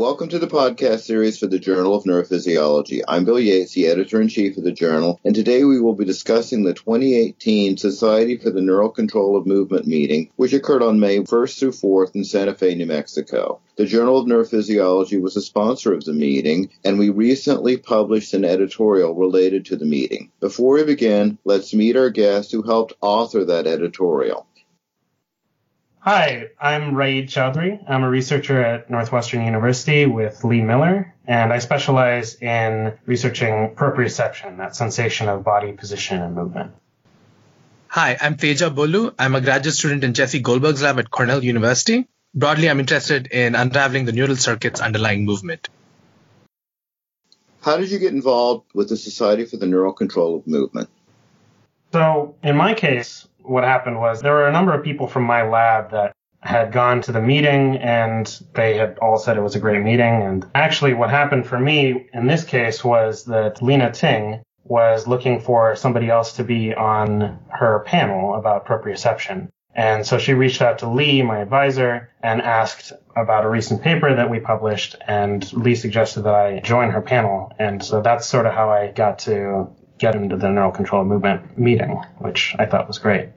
Welcome to the podcast series for the Journal of Neurophysiology. I'm Bill Yates, the editor in chief of the journal, and today we will be discussing the 2018 Society for the Neural Control of Movement meeting, which occurred on May 1st through 4th in Santa Fe, New Mexico. The Journal of Neurophysiology was a sponsor of the meeting, and we recently published an editorial related to the meeting. Before we begin, let's meet our guest who helped author that editorial. Hi, I'm Raeed Chowdhury. I'm a researcher at Northwestern University with Lee Miller, and I specialize in researching proprioception, that sensation of body position and movement. Hi, I'm Teja Bollu. I'm a graduate student in Jesse Goldberg's lab at Cornell University. Broadly, I'm interested in unraveling the neural circuits underlying movement. How did you get involved with the Society for the Neural Control of Movement? So, in my case, what happened was there were a number of people from my lab that had gone to the meeting and they had all said it was a great meeting. And actually, what happened for me in this case was that Lena Ting was looking for somebody else to be on her panel about proprioception. And so she reached out to Lee, my advisor, and asked about a recent paper that we published. And Lee suggested that I join her panel. And so that's sort of how I got to get into the neural control of movement meeting, which I thought was great.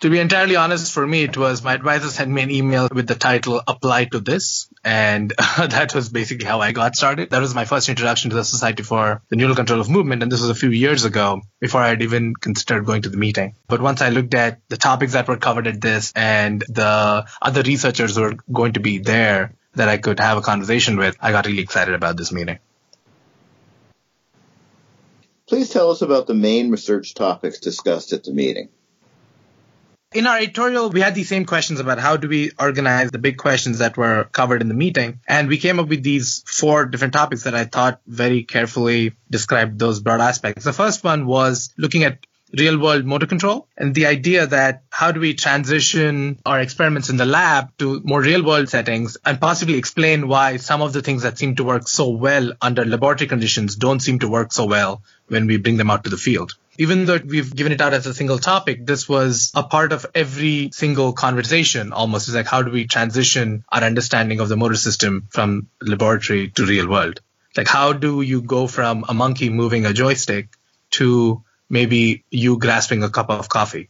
To be entirely honest, for me, it was my advisor sent me an email with the title Apply to This. And that was basically how I got started. That was my first introduction to the Society for the Neural Control of Movement. And this was a few years ago before I had even considered going to the meeting. But once I looked at the topics that were covered at this and the other researchers who were going to be there that I could have a conversation with, I got really excited about this meeting. Please tell us about the main research topics discussed at the meeting in our editorial, we had these same questions about how do we organize the big questions that were covered in the meeting. And we came up with these four different topics that I thought very carefully described those broad aspects. The first one was looking at real world motor control and the idea that how do we transition our experiments in the lab to more real world settings and possibly explain why some of the things that seem to work so well under laboratory conditions don't seem to work so well when we bring them out to the field even though we've given it out as a single topic, this was a part of every single conversation almost. It's like, how do we transition our understanding of the motor system from laboratory to real world? Like, how do you go from a monkey moving a joystick to maybe you grasping a cup of coffee?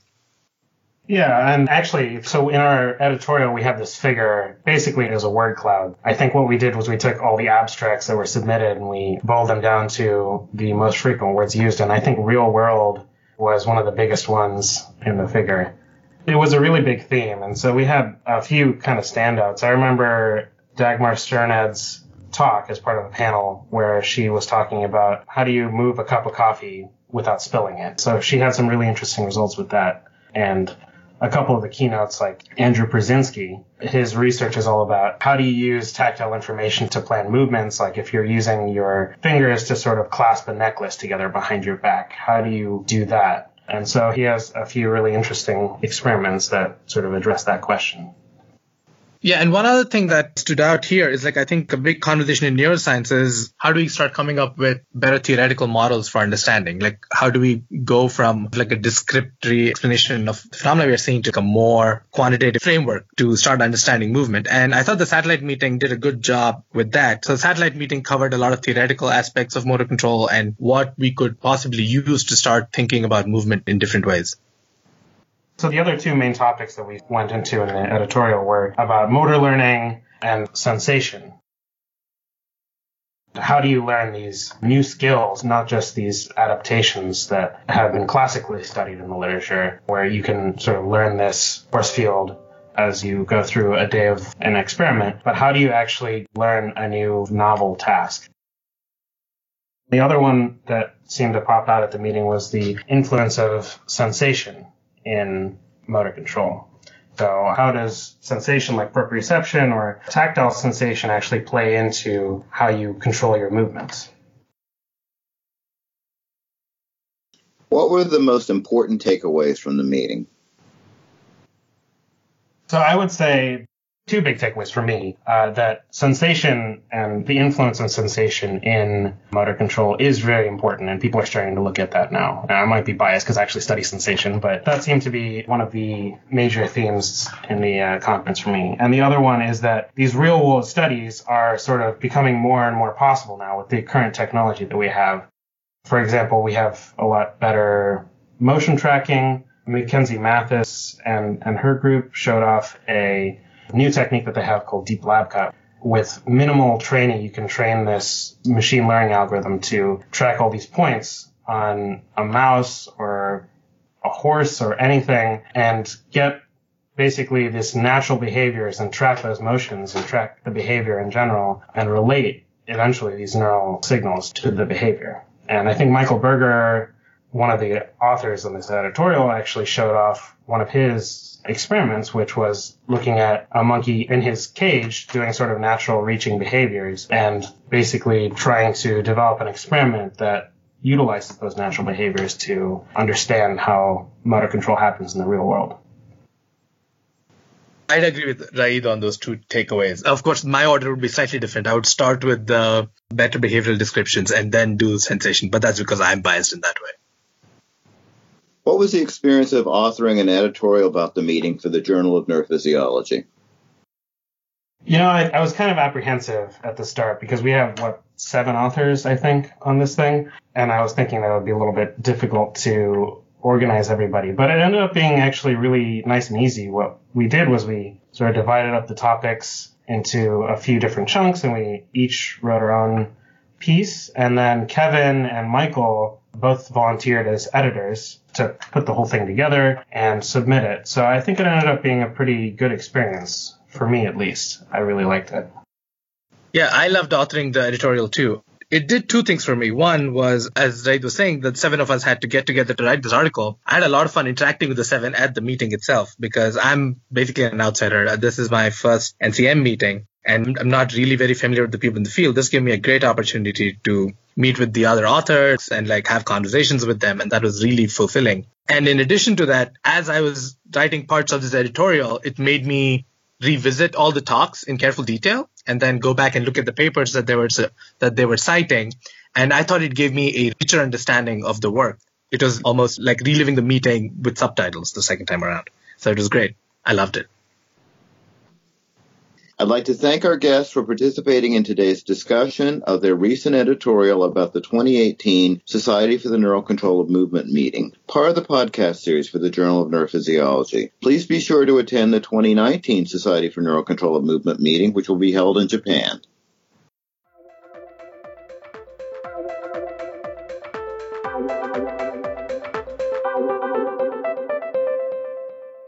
Yeah, and actually, so in our editorial, we have this figure. Basically, it is a word cloud. I think what we did was we took all the abstracts that were submitted and we boiled them down to the most frequent words used. And I think real world was one of the biggest ones in the figure. It was a really big theme. And so we had a few kind of standouts. I remember Dagmar Sternad's talk as part of a panel where she was talking about how do you move a cup of coffee without spilling it. So she had some really interesting results with that. And a couple of the keynotes, like Andrew Pruszynski, his research is all about how do you use tactile information to plan movements. Like if you're using your fingers to sort of clasp a necklace together behind your back, how do you do that? And so he has a few really interesting experiments that sort of address that question. Yeah, and one other thing that stood out here is like I think a big conversation in neuroscience is how do we start coming up with better theoretical models for understanding? Like how do we go from like a descriptory explanation of the phenomena we are seeing to a more quantitative framework to start understanding movement? And I thought the satellite meeting did a good job with that. So the satellite meeting covered a lot of theoretical aspects of motor control and what we could possibly use to start thinking about movement in different ways. So the other two main topics that we went into in the editorial were about motor learning and sensation. How do you learn these new skills, not just these adaptations that have been classically studied in the literature, where you can sort of learn this force field as you go through a day of an experiment, but how do you actually learn a new novel task? The other one that seemed to pop out at the meeting was the influence of sensation in motor control. So how does sensation like proprioception or tactile sensation actually play into how you control your movements? What were the most important takeaways from the meeting? So I would say two big takeaways for me uh, that sensation and the influence of sensation in motor control is very important and people are starting to look at that now. And i might be biased because i actually study sensation but that seemed to be one of the major themes in the uh, conference for me. And the other one is that these real world studies are sort of becoming more and more possible now with the current technology that we have. For example we have a lot better motion tracking. Mackenzie Mathis and, and her group showed off a new technique that they have called DeepLabCut. With minimal training, you can train this machine learning algorithm to track all these points on a mouse or a horse or anything and get basically this natural behaviors and track those motions and track the behavior in general and relate eventually these neural signals to the behavior. And I think Michael Berger, one of the authors on this editorial, actually showed off one of his experiments, which was looking at a monkey in his cage doing sort of natural reaching behaviors and basically trying to develop an experiment that utilizes those natural behaviors to understand how motor control happens in the real world. I'd agree with Raeed on those two takeaways. Of course, my order would be slightly different. I would start with the better behavioral descriptions and then do sensation, but that's because I'm biased in that way. What was the experience of authoring an editorial about the meeting for the Journal of Neurophysiology? You know, I, I, was kind of apprehensive at the start because we have, what, seven authors, I think, on this thing. And I was thinking that would be a little bit difficult to organize everybody. But it ended up being actually really nice and easy. What we did was we sort of divided up the topics into a few different chunks and we each wrote our own piece. And then Kevin and Michael both volunteered as editors to put the whole thing together and submit it. So I think it ended up being a pretty good experience for me, at least. I really liked it. Yeah, I loved authoring the editorial too. It did two things for me. One was, as Raeed was saying, that seven of us had to get together to write this article. I had a lot of fun interacting with the seven at the meeting itself because I'm basically an outsider. This is my first NCM meeting and I'm not really very familiar with the people in the field. This gave me a great opportunity to meet with the other authors and like have conversations with them. And that was really fulfilling. And in addition to that, as I was writing parts of this editorial, it made me revisit all the talks in careful detail and then go back and look at the papers that they were, that they were citing. And I thought it gave me a richer understanding of the work. It was almost like reliving the meeting with subtitles the second time around. So it was great. I loved it. I'd like to thank our guests for participating in today's discussion of their recent editorial about the 2018 Society for the Neural Control of Movement meeting, part of the podcast series for the Journal of Neurophysiology. Please be sure to attend the 2019 Society for Neural Control of Movement meeting, which will be held in Japan.